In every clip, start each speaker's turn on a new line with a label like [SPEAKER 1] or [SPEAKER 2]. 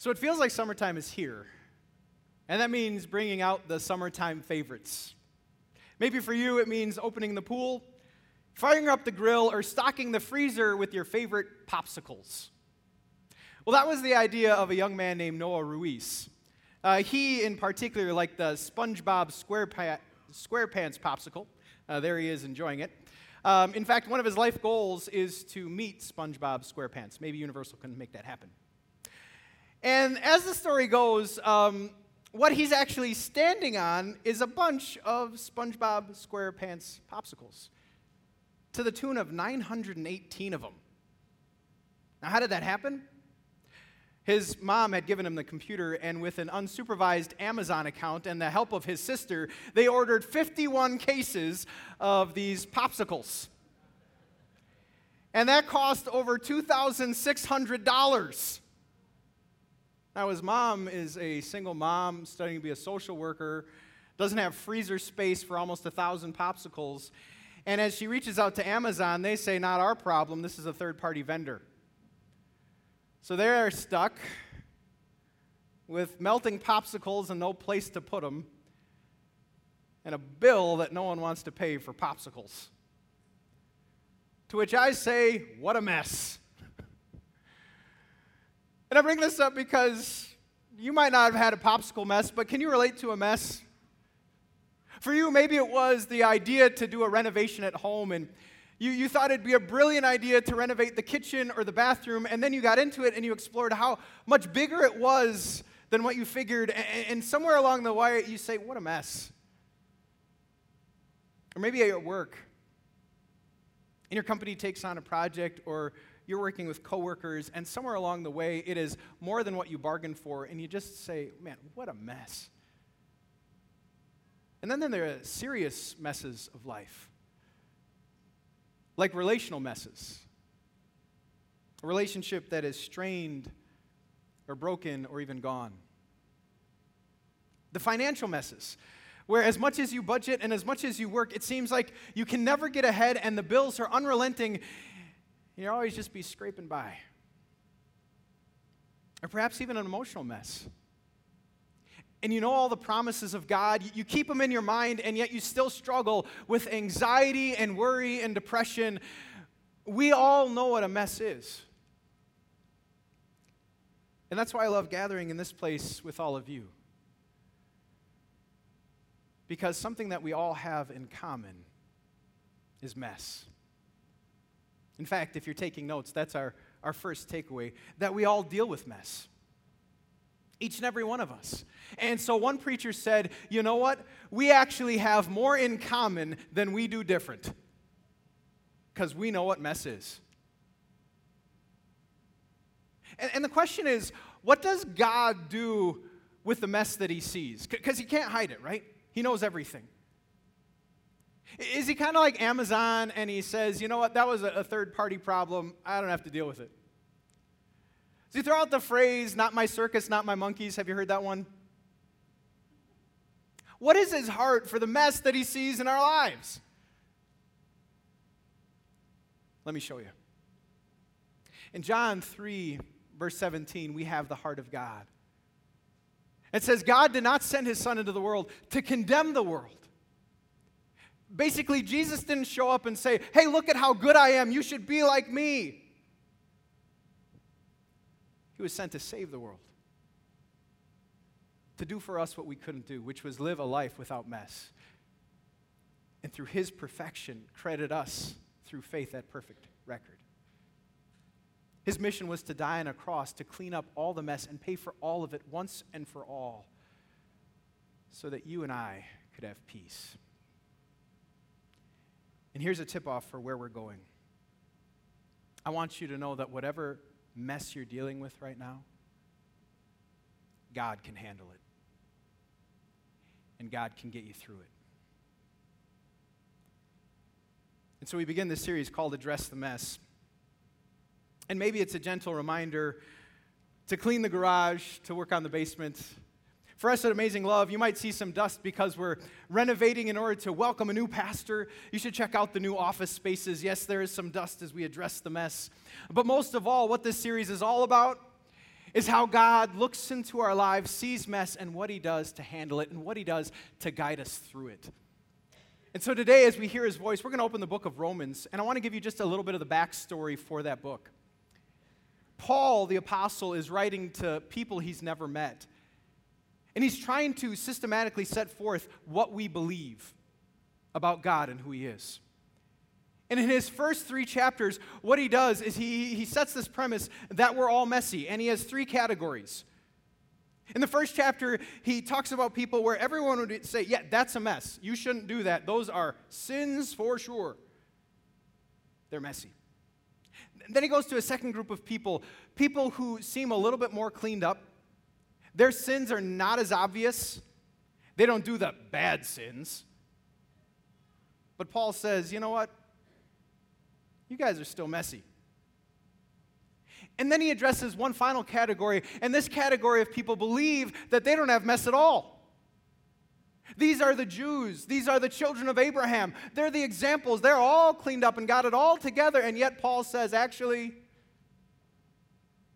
[SPEAKER 1] So it feels like summertime is here. And that means bringing out the summertime favorites. Maybe for you, it means opening the pool, firing up the grill, or stocking the freezer with your favorite popsicles. Well, that was the idea of a young man named Noah Ruiz. Uh, he, in particular, liked the SpongeBob SquarePants popsicle. Uh, there he is enjoying it. Um, in fact, one of his life goals is to meet SpongeBob SquarePants. Maybe Universal can make that happen. And as the story goes, um, what he's actually standing on is a bunch of SpongeBob SquarePants popsicles to the tune of 918 of them. Now, how did that happen? His mom had given him the computer, and with an unsupervised Amazon account and the help of his sister, they ordered 51 cases of these popsicles. And that cost over $2,600. Now, his mom is a single mom studying to be a social worker, doesn't have freezer space for almost a thousand popsicles. And as she reaches out to Amazon, they say, Not our problem, this is a third party vendor. So they're stuck with melting popsicles and no place to put them, and a bill that no one wants to pay for popsicles. To which I say, What a mess. And I bring this up because you might not have had a popsicle mess, but can you relate to a mess? For you, maybe it was the idea to do a renovation at home and you, you thought it'd be a brilliant idea to renovate the kitchen or the bathroom, and then you got into it and you explored how much bigger it was than what you figured. And, and somewhere along the way, you say, What a mess. Or maybe at work, and your company takes on a project, or you're working with coworkers, and somewhere along the way, it is more than what you bargained for, and you just say, man, what a mess. And then, then there are serious messes of life, like relational messes. A relationship that is strained or broken or even gone. The financial messes, where as much as you budget and as much as you work, it seems like you can never get ahead and the bills are unrelenting You'll always just be scraping by. Or perhaps even an emotional mess. And you know all the promises of God, you keep them in your mind, and yet you still struggle with anxiety and worry and depression. We all know what a mess is. And that's why I love gathering in this place with all of you. Because something that we all have in common is mess. In fact, if you're taking notes, that's our, our first takeaway that we all deal with mess. Each and every one of us. And so one preacher said, you know what? We actually have more in common than we do different. Because we know what mess is. And, and the question is, what does God do with the mess that he sees? Because he can't hide it, right? He knows everything. Is he kind of like Amazon and he says, you know what, that was a third party problem. I don't have to deal with it? Does he throw out the phrase, not my circus, not my monkeys? Have you heard that one? What is his heart for the mess that he sees in our lives? Let me show you. In John 3, verse 17, we have the heart of God. It says, God did not send his Son into the world to condemn the world, Basically, Jesus didn't show up and say, Hey, look at how good I am. You should be like me. He was sent to save the world, to do for us what we couldn't do, which was live a life without mess. And through his perfection, credit us through faith that perfect record. His mission was to die on a cross to clean up all the mess and pay for all of it once and for all so that you and I could have peace. And here's a tip off for where we're going. I want you to know that whatever mess you're dealing with right now, God can handle it. And God can get you through it. And so we begin this series called Address the Mess. And maybe it's a gentle reminder to clean the garage, to work on the basement, for us at Amazing Love, you might see some dust because we're renovating in order to welcome a new pastor. You should check out the new office spaces. Yes, there is some dust as we address the mess. But most of all, what this series is all about is how God looks into our lives, sees mess, and what He does to handle it, and what He does to guide us through it. And so today, as we hear His voice, we're going to open the book of Romans, and I want to give you just a little bit of the backstory for that book. Paul, the apostle, is writing to people he's never met. And he's trying to systematically set forth what we believe about God and who he is. And in his first three chapters, what he does is he, he sets this premise that we're all messy, and he has three categories. In the first chapter, he talks about people where everyone would say, Yeah, that's a mess. You shouldn't do that. Those are sins for sure. They're messy. Then he goes to a second group of people, people who seem a little bit more cleaned up. Their sins are not as obvious, they don't do the bad sins. But Paul says, You know what? You guys are still messy. And then he addresses one final category, and this category of people believe that they don't have mess at all. These are the Jews. These are the children of Abraham. They're the examples. They're all cleaned up and got it all together, and yet Paul says, actually,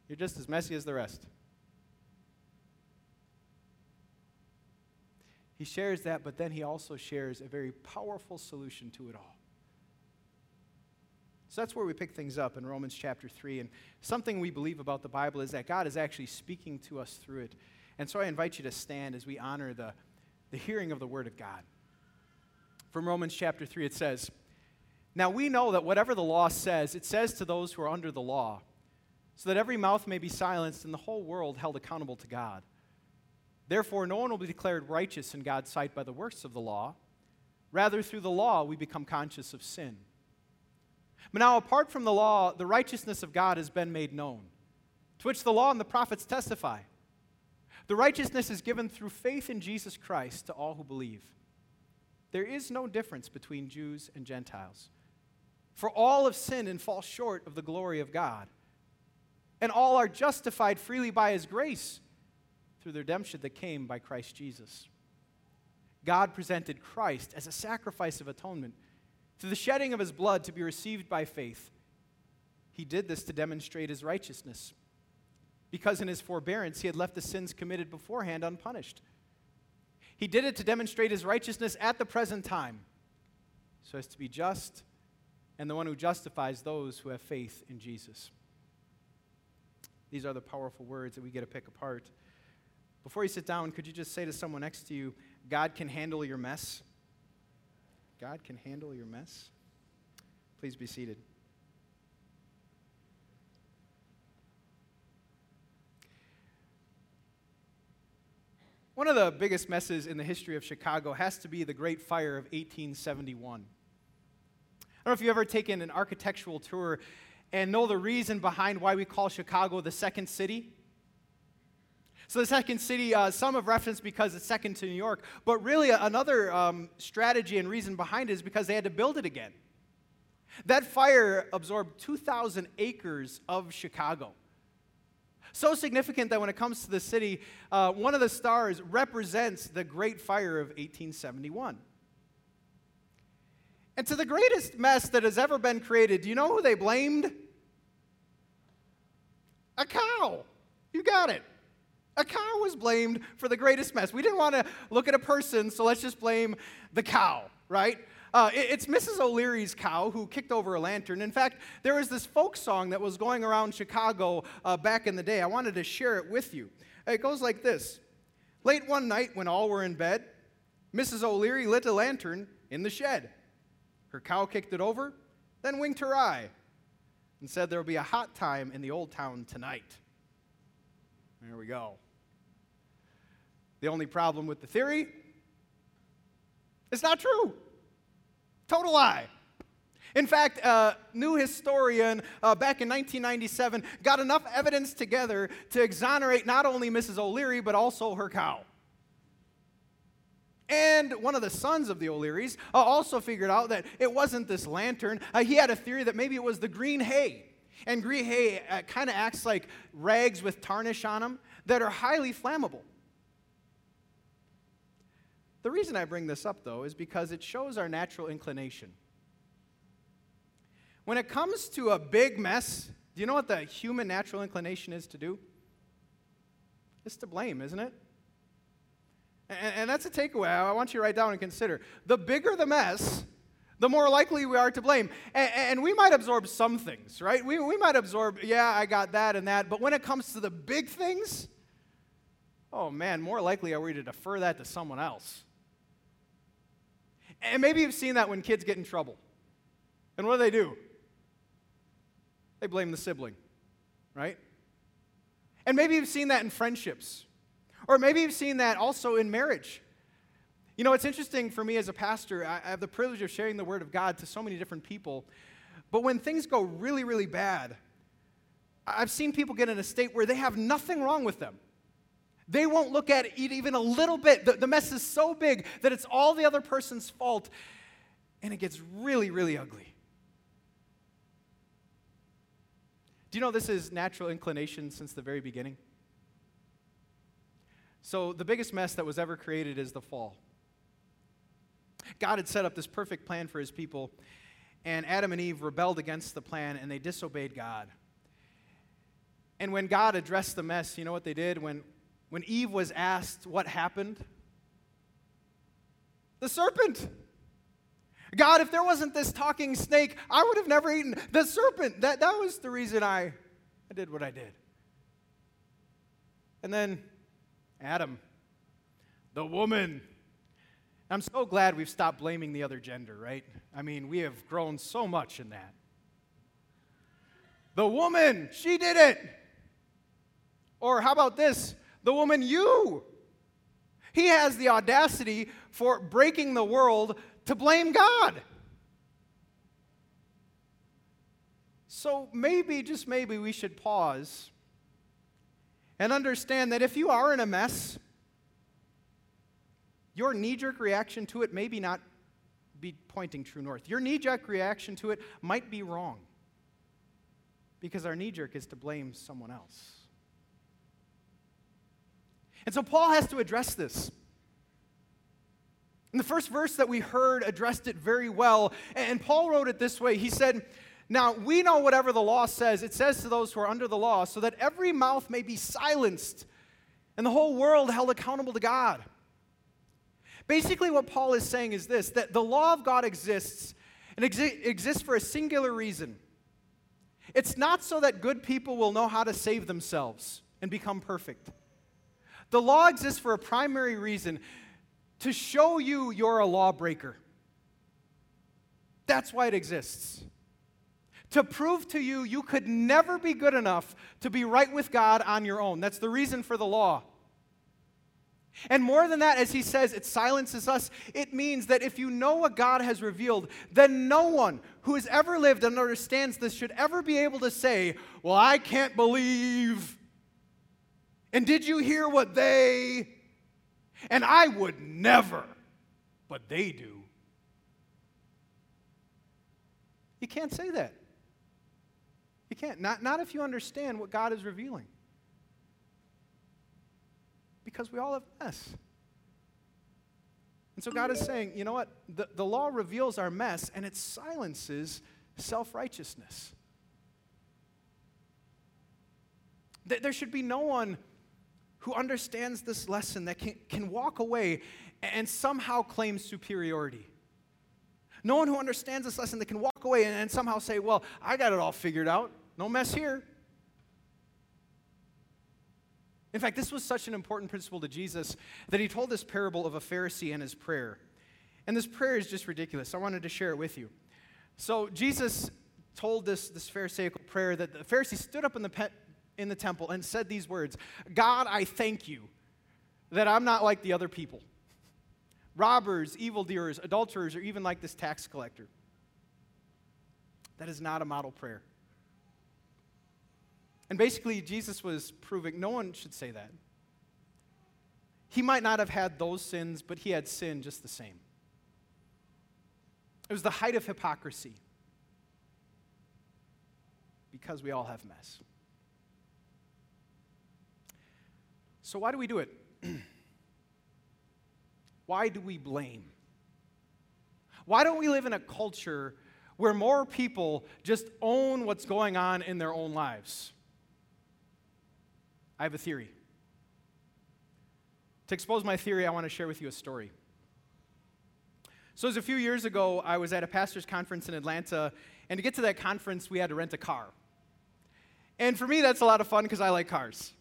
[SPEAKER 1] you're just as messy as the rest. He shares that, but then he also shares a very powerful solution to it all. So that's where we pick things up in Romans chapter 3. And something we believe about the Bible is that God is actually speaking to us through it. And so I invite you to stand as we honor the, the hearing of the Word of God. From Romans chapter 3, it says, Now we know that whatever the law says, it says to those who are under the law, so that every mouth may be silenced and the whole world held accountable to God. Therefore, no one will be declared righteous in God's sight by the works of the law. Rather, through the law, we become conscious of sin. But now, apart from the law, the righteousness of God has been made known, to which the law and the prophets testify. The righteousness is given through faith in Jesus Christ to all who believe. There is no difference between Jews and Gentiles. For all have sinned and fall short of the glory of God. And all are justified freely by his grace through the redemption that came by Christ Jesus. God presented Christ as a sacrifice of atonement through the shedding of his blood to be received by faith. He did this to demonstrate his righteousness, because in his forbearance he had left the sins committed beforehand unpunished. He did it to demonstrate his righteousness at the present time, so as to be just and the one who justifies those who have faith in Jesus. These are the powerful words that we get to pick apart. Before you sit down, could you just say to someone next to you, God can handle your mess? God can handle your mess? Please be seated. One of the biggest messes in the history of Chicago has to be the Great Fire of 1871. I don't know if you've ever taken an architectural tour and know the reason behind why we call Chicago the second city. So the second city, uh, some have referenced because it's second to New York, but really another um, strategy and reason behind it is because they had to build it again. That fire absorbed 2,000 acres of Chicago. So significant that when it comes to the city, uh, one of the stars represents the Great Fire of 1871. And to the greatest mess that has ever been created, do you know who they blamed? A cow. You got it. A cow was blamed for the greatest mess. We didn't want to look at a person, so let's just blame the cow, right? Uh, it, it's Mrs. O'Leary's cow who kicked over a lantern. In fact, there was this folk song that was going around Chicago uh, back in the day. I wanted to share it with you. It goes like this Late one night, when all were in bed, Mrs. O'Leary lit a lantern in the shed. Her cow kicked it over, then winked her eye and said there will be a hot time in the old town tonight. There we go. The only problem with the theory, it's not true. Total lie. In fact, a new historian uh, back in 1997 got enough evidence together to exonerate not only Mrs. O'Leary, but also her cow. And one of the sons of the O'Learys uh, also figured out that it wasn't this lantern. Uh, he had a theory that maybe it was the green hay. And green hay uh, kind of acts like rags with tarnish on them that are highly flammable. The reason I bring this up, though, is because it shows our natural inclination. When it comes to a big mess, do you know what the human natural inclination is to do? It's to blame, isn't it? And, and that's a takeaway I want you to write down and consider. The bigger the mess, the more likely we are to blame. And, and, we might absorb some things, right? We, we might absorb, yeah, I got that and that. But when it comes to the big things, oh man, more likely are we to defer that to someone else. And maybe you've seen that when kids get in trouble. And what do they do? They blame the sibling, right? And maybe you've seen that in friendships. Or maybe you've seen that also in marriage. You know, it's interesting for me as a pastor, I have the privilege of sharing the Word of God to so many different people. But when things go really, really bad, I've seen people get in a state where they have nothing wrong with them. They won't look at it even a little bit. The, the mess is so big that it's all the other person's fault, and it gets really, really ugly. Do you know this is natural inclination since the very beginning? So, the biggest mess that was ever created is the fall. God had set up this perfect plan for his people, and Adam and Eve rebelled against the plan and they disobeyed God. And when God addressed the mess, you know what they did? When, when Eve was asked what happened, the serpent. God, if there wasn't this talking snake, I would have never eaten the serpent. That, that was the reason I, I did what I did. And then Adam, the woman. I'm so glad we've stopped blaming the other gender, right? I mean, we have grown so much in that. The woman, she did it. Or how about this? The woman, you. He has the audacity for breaking the world to blame God. So maybe, just maybe, we should pause and understand that if you are in a mess, your knee jerk reaction to it maybe not be pointing true north. Your knee jerk reaction to it might be wrong because our knee jerk is to blame someone else. And so Paul has to address this. And the first verse that we heard addressed it very well. And Paul wrote it this way He said, Now we know whatever the law says, it says to those who are under the law, so that every mouth may be silenced and the whole world held accountable to God. Basically, what Paul is saying is this that the law of God exists and exi- exists for a singular reason. It's not so that good people will know how to save themselves and become perfect. The law exists for a primary reason to show you you're a lawbreaker. That's why it exists. To prove to you you could never be good enough to be right with God on your own. That's the reason for the law. And more than that, as he says, it silences us. It means that if you know what God has revealed, then no one who has ever lived and understands this should ever be able to say, Well, I can't believe. And did you hear what they and I would never, but they do. You can't say that. You can't. Not, not if you understand what God is revealing. Because we all have mess. And so God is saying, you know what? The, the law reveals our mess and it silences self righteousness. There should be no one who understands this lesson that can, can walk away and somehow claim superiority. No one who understands this lesson that can walk away and, and somehow say, Well, I got it all figured out. No mess here. In fact, this was such an important principle to Jesus that he told this parable of a Pharisee and his prayer. And this prayer is just ridiculous. I wanted to share it with you. So, Jesus told this, this Pharisaical prayer that the Pharisee stood up in the, pe- in the temple and said these words God, I thank you that I'm not like the other people robbers, evildoers, adulterers, or even like this tax collector. That is not a model prayer. And basically, Jesus was proving no one should say that. He might not have had those sins, but he had sin just the same. It was the height of hypocrisy because we all have mess. So, why do we do it? why do we blame? Why don't we live in a culture where more people just own what's going on in their own lives? I have a theory. To expose my theory, I want to share with you a story. So, it was a few years ago, I was at a pastor's conference in Atlanta, and to get to that conference, we had to rent a car. And for me, that's a lot of fun because I like cars,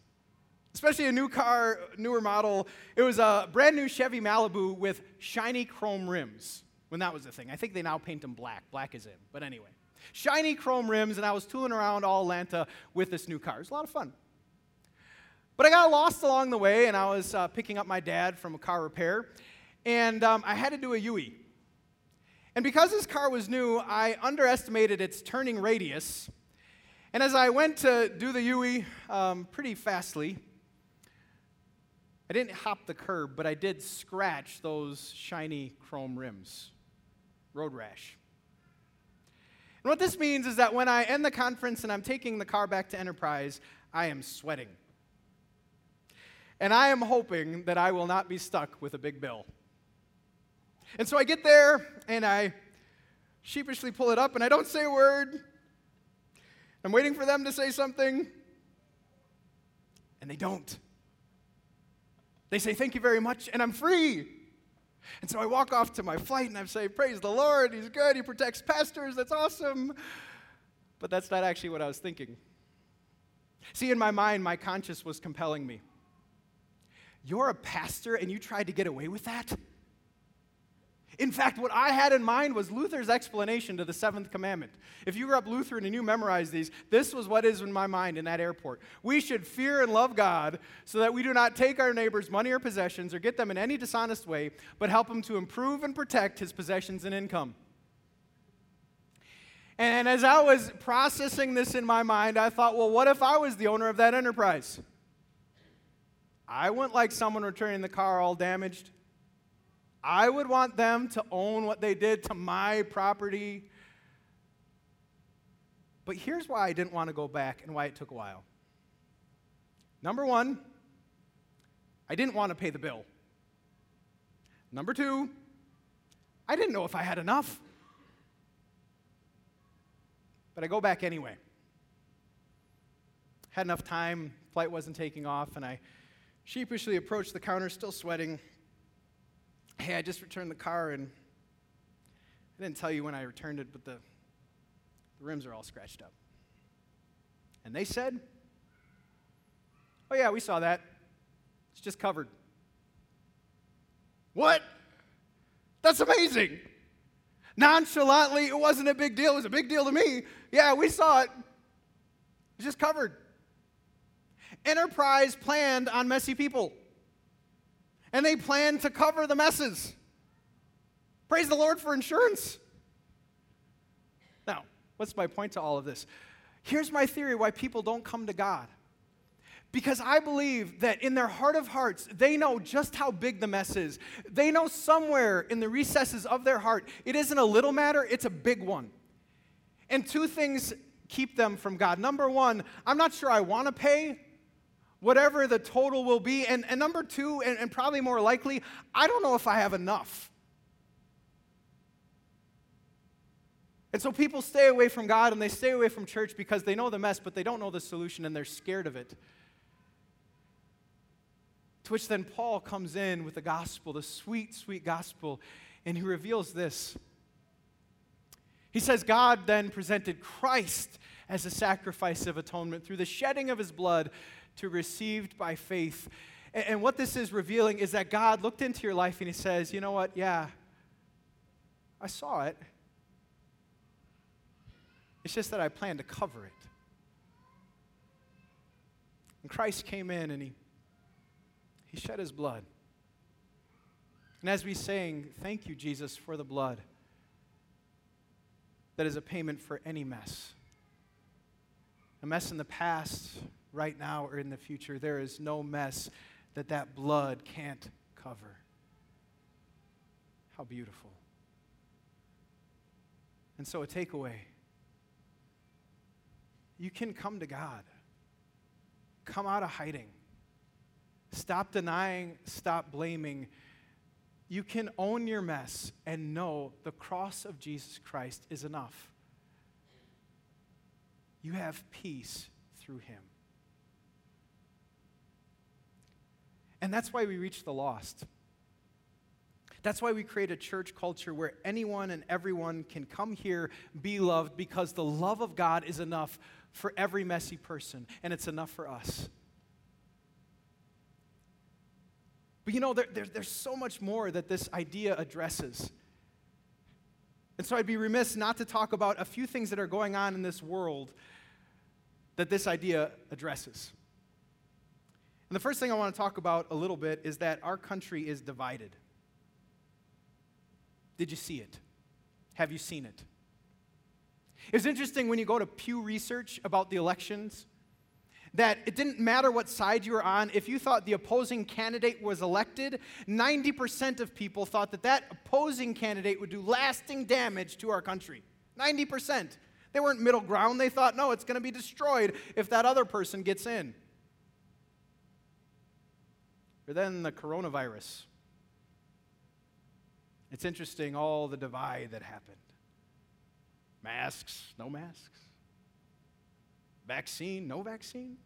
[SPEAKER 1] especially a new car, newer model. It was a brand new Chevy Malibu with shiny chrome rims when that was the thing. I think they now paint them black. Black is in. But anyway, shiny chrome rims, and I was tooling around all Atlanta with this new car. It was a lot of fun. But I got lost along the way, and I was uh, picking up my dad from a car repair, and um, I had to do a U-turn. And because this car was new, I underestimated its turning radius. And as I went to do the U um, pretty fastly, I didn't hop the curb, but I did scratch those shiny chrome rims. Road rash. And what this means is that when I end the conference and I'm taking the car back to Enterprise, I am sweating. And I am hoping that I will not be stuck with a big bill. And so I get there and I sheepishly pull it up and I don't say a word. I'm waiting for them to say something, and they don't. They say, Thank you very much, and I'm free. And so I walk off to my flight and I say, Praise the Lord, He's good, He protects pastors, that's awesome. But that's not actually what I was thinking. See, in my mind, my conscience was compelling me. You're a pastor and you tried to get away with that? In fact, what I had in mind was Luther's explanation to the seventh commandment. If you grew up Lutheran and you memorized these, this was what is in my mind in that airport. We should fear and love God so that we do not take our neighbor's money or possessions or get them in any dishonest way, but help him to improve and protect his possessions and income. And as I was processing this in my mind, I thought, well, what if I was the owner of that enterprise? I wouldn't like someone returning the car all damaged. I would want them to own what they did to my property. But here's why I didn't want to go back and why it took a while. Number one, I didn't want to pay the bill. Number two, I didn't know if I had enough. But I go back anyway. Had enough time, flight wasn't taking off, and I sheepishly approached the counter, still sweating. Hey, I just returned the car and I didn't tell you when I returned it, but the, the rims are all scratched up. And they said, Oh, yeah, we saw that. It's just covered. What? That's amazing. Nonchalantly, it wasn't a big deal. It was a big deal to me. Yeah, we saw it. It's just covered. Enterprise planned on messy people and they plan to cover the messes. Praise the Lord for insurance. Now, what's my point to all of this? Here's my theory why people don't come to God. Because I believe that in their heart of hearts, they know just how big the mess is. They know somewhere in the recesses of their heart, it isn't a little matter, it's a big one. And two things keep them from God. Number one, I'm not sure I want to pay, whatever the total will be. And, and number two, and, and probably more likely, I don't know if I have enough. And so people stay away from God and they stay away from church because they know the mess, but they don't know the solution and they're scared of it. To which then Paul comes in with the gospel, the sweet, sweet gospel, and he reveals this. He says, God then presented Christ as a sacrifice of atonement through the shedding of his blood to received by faith. And, and what this is revealing is that God looked into your life and He says, you know what? Yeah, I saw it. It's just that I plan to cover it. And Christ came in and He, he shed His blood. And as we sang, thank you, Jesus, for the blood that is a payment for any mess. A mess in the past, right now or in the future. There is no mess that that blood can't cover. How beautiful. And so, a takeaway you can come to God, come out of hiding, stop denying, stop blaming. You can own your mess and know the cross of Jesus Christ is enough. You have peace through him. And that's why we reach the lost. That's why we create a church culture where anyone and everyone can come here, be loved, because the love of God is enough for every messy person, and it's enough for us. But you know, there, there, there's so much more that this idea addresses. And so I'd be remiss not to talk about a few things that are going on in this world that this idea addresses. And the first thing I want to talk about a little bit is that our country is divided. Did you see it? Have you seen it? It's interesting when you go to Pew Research about the elections that it didn't matter what side you were on. If you thought the opposing candidate was elected, 90% of people thought that that opposing candidate would do lasting damage to our country. 90%. They weren't middle ground. They thought, no, it's going to be destroyed if that other person gets in. Or then the coronavirus. It's interesting all the divide that happened. Masks, no masks. Vaccine, no vaccine.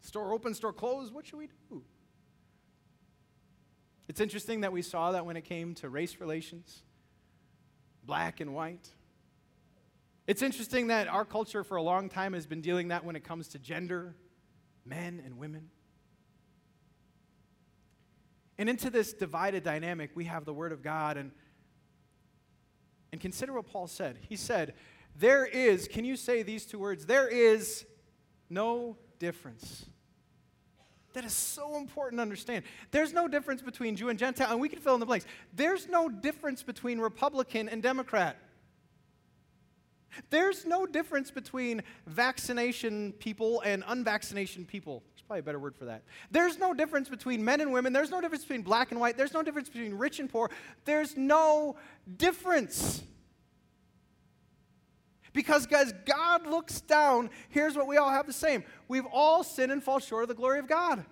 [SPEAKER 1] Store open, store closed, what should we do? It's interesting that we saw that when it came to race relations, black and white. It's interesting that our culture for a long time has been dealing that when it comes to gender, men and women. And into this divided dynamic, we have the Word of God. And, and consider what Paul said. He said, There is, can you say these two words? There is no difference. That is so important to understand. There's no difference between Jew and Gentile, and we can fill in the blanks. There's no difference between Republican and Democrat. There's no difference between vaccination people and unvaccination people. Probably a better word for that. There's no difference between men and women. There's no difference between black and white. There's no difference between rich and poor. There's no difference. Because, guys, God looks down, here's what we all have the same. We've all sinned and fall short of the glory of God.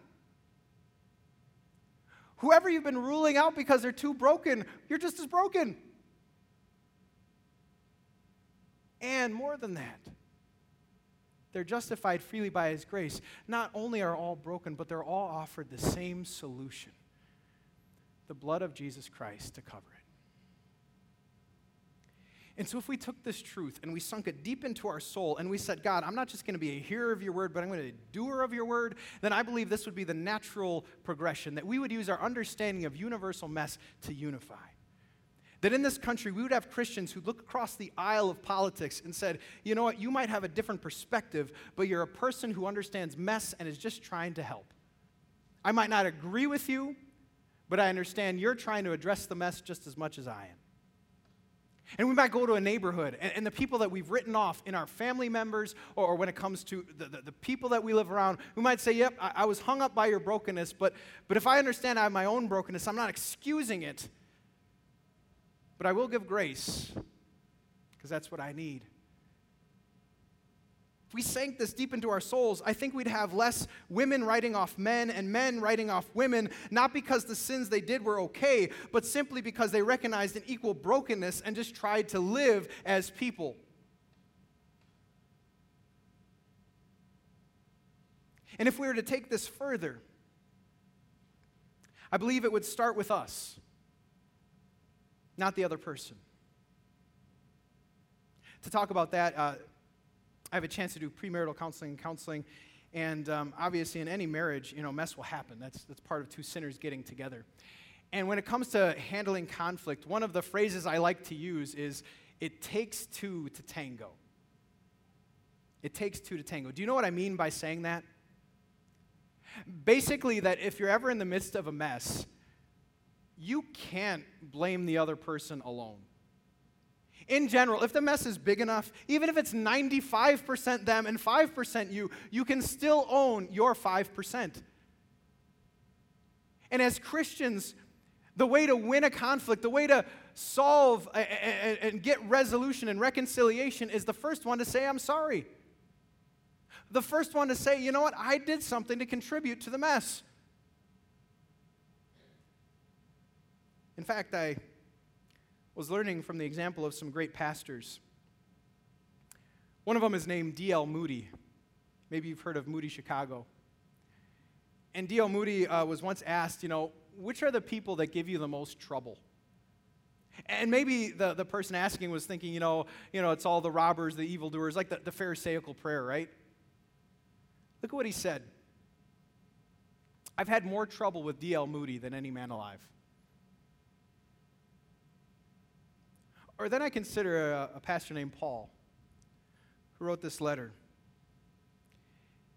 [SPEAKER 1] Whoever you've been ruling out because they're too broken, you're just as broken. And more than that, they're justified freely by His grace. Not only are all broken, but they're all offered the same solution the blood of Jesus Christ to cover it. And so, if we took this truth and we sunk it deep into our soul and we said, God, I'm not just going to be a hearer of your word, but I'm going to be a doer of your word, then I believe this would be the natural progression that we would use our understanding of universal mess to unify. That in this country, we would have Christians who look across the aisle of politics and said, you know what, you might have a different perspective, but you're a person who understands mess and is just trying to help. I might not agree with you, but I understand you're trying to address the mess just as much as I am. And we might go to a neighborhood, and, and, the people that we've written off in our family members, or, or when it comes to the, the, the, people that we live around, we might say, Yep, I, I was hung up by your brokenness, but, but if I understand I have my own brokenness, I'm not excusing it, but I will give grace, because that's what I need If we sank this deep into our souls, I think we'd have less women writing off men and men writing off women, not because the sins they did were okay, but simply because they recognized an equal brokenness and just tried to live as people. And if we were to take this further, I believe it would start with us, not the other person. To talk about that, uh, I have a chance to do premarital counseling and counseling. And um, obviously, in any marriage, you know, mess will happen. That's, that's part of two sinners getting together. And when it comes to handling conflict, one of the phrases I like to use is it takes two to tango. It takes two to tango. Do you know what I mean by saying that? Basically, that if you're ever in the midst of a mess, you can't blame the other person alone in general, if the mess is big enough, even if it's 95% them and 5% you, you can still own your 5%. And as Christians, the way to win a conflict, the way to solve and get resolution and reconciliation is the first one to say, I'm sorry. The first one to say, you know what, I did something to contribute to the mess. In fact, I was learning from the example of some great pastors. One of them is named D.L. Moody. Maybe you've heard of Moody Chicago. And D.L. Moody uh, was once asked, you know, which are the people that give you the most trouble? And maybe the, the person asking was thinking, you know, you know, it's all the robbers, the evildoers, like the, the Pharisaical prayer, right? Look at what he said. I've had more trouble with D.L. Moody than any man alive. Or then I consider a, a pastor named Paul who wrote this letter.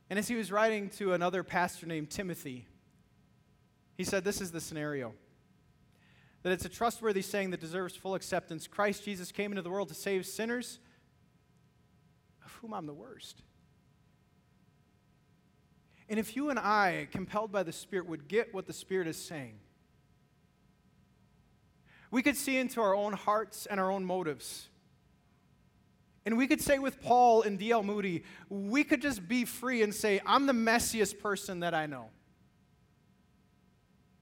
[SPEAKER 1] And as he was writing to another pastor named Timothy, he said, This is the scenario that it's a trustworthy saying that deserves full acceptance. Christ Jesus came into the world to save sinners, of whom I'm the worst. And if you and I, compelled by the Spirit, would get what the Spirit is saying, we could see into our own hearts and our own motives. And we could say with Paul and D.L. Moody, we could just be free and say, I'm the messiest person that I know.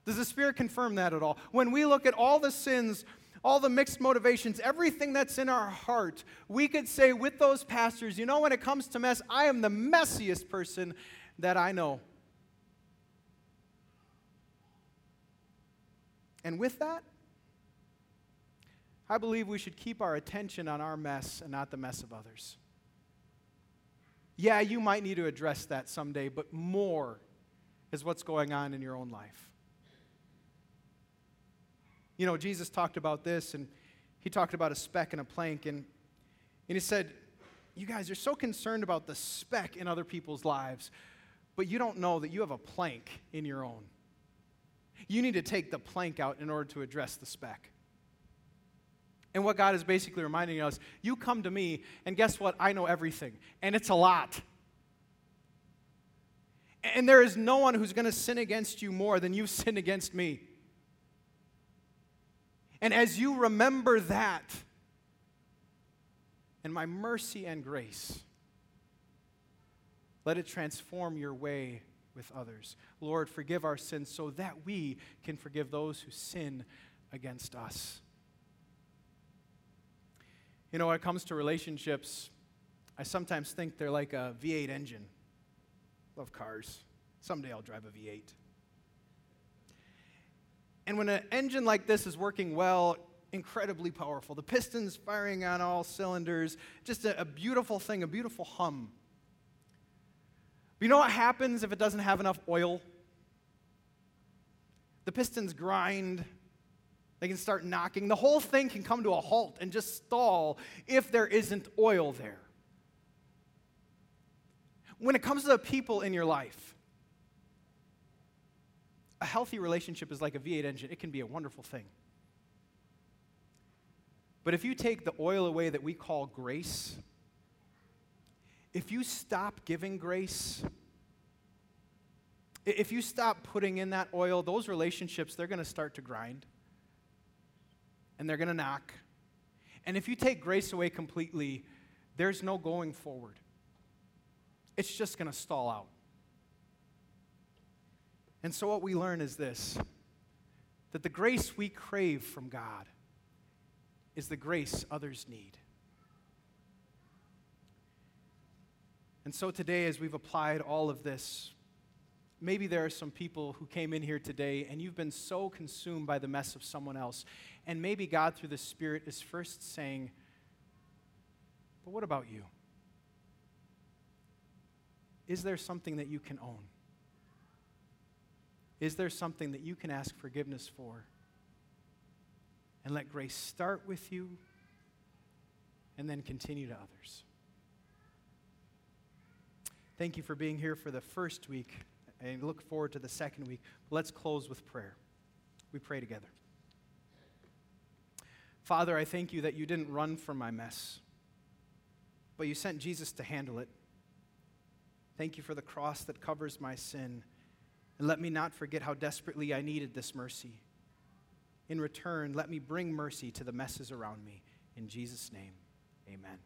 [SPEAKER 1] Does the Spirit confirm that at all? When we look at all the sins, all the mixed motivations, everything that's in our heart, we could say with those pastors, you know, when it comes to mess, I am the messiest person that I know. And with that, I believe we should keep our attention on our mess and not the mess of others. Yeah, you might need to address that someday, but more is what's going on in your own life. You know, Jesus talked about this, and he talked about a speck and a plank, and, and he said, You guys are so concerned about the speck in other people's lives, but you don't know that you have a plank in your own. You need to take the plank out in order to address the speck. And what God is basically reminding us you come to me, and guess what? I know everything, and it's a lot. And there is no one who's going to sin against you more than you've sinned against me. And as you remember that, and my mercy and grace, let it transform your way with others. Lord, forgive our sins so that we can forgive those who sin against us. You know, when it comes to relationships, I sometimes think they're like a V8 engine. Love cars. Someday I'll drive a V8. And when an engine like this is working well, incredibly powerful, the pistons firing on all cylinders, just a, a beautiful thing, a beautiful hum. But you know what happens if it doesn't have enough oil? The pistons grind, they can start knocking. The whole thing can come to a halt and just stall if there isn't oil there. When it comes to the people in your life, a healthy relationship is like a V8 engine, it can be a wonderful thing. But if you take the oil away that we call grace, if you stop giving grace, if you stop putting in that oil, those relationships, they're going to start to grind and they're going to knock. And if you take grace away completely, there's no going forward. It's just going to stall out. And so, what we learn is this that the grace we crave from God is the grace others need. And so, today, as we've applied all of this, maybe there are some people who came in here today and you've been so consumed by the mess of someone else. And maybe God, through the Spirit, is first saying, But what about you? Is there something that you can own? Is there something that you can ask forgiveness for? And let grace start with you and then continue to others. Thank you for being here for the first week and look forward to the second week. Let's close with prayer. We pray together. Father, I thank you that you didn't run from my mess, but you sent Jesus to handle it. Thank you for the cross that covers my sin. And let me not forget how desperately I needed this mercy. In return, let me bring mercy to the messes around me. In Jesus' name, amen.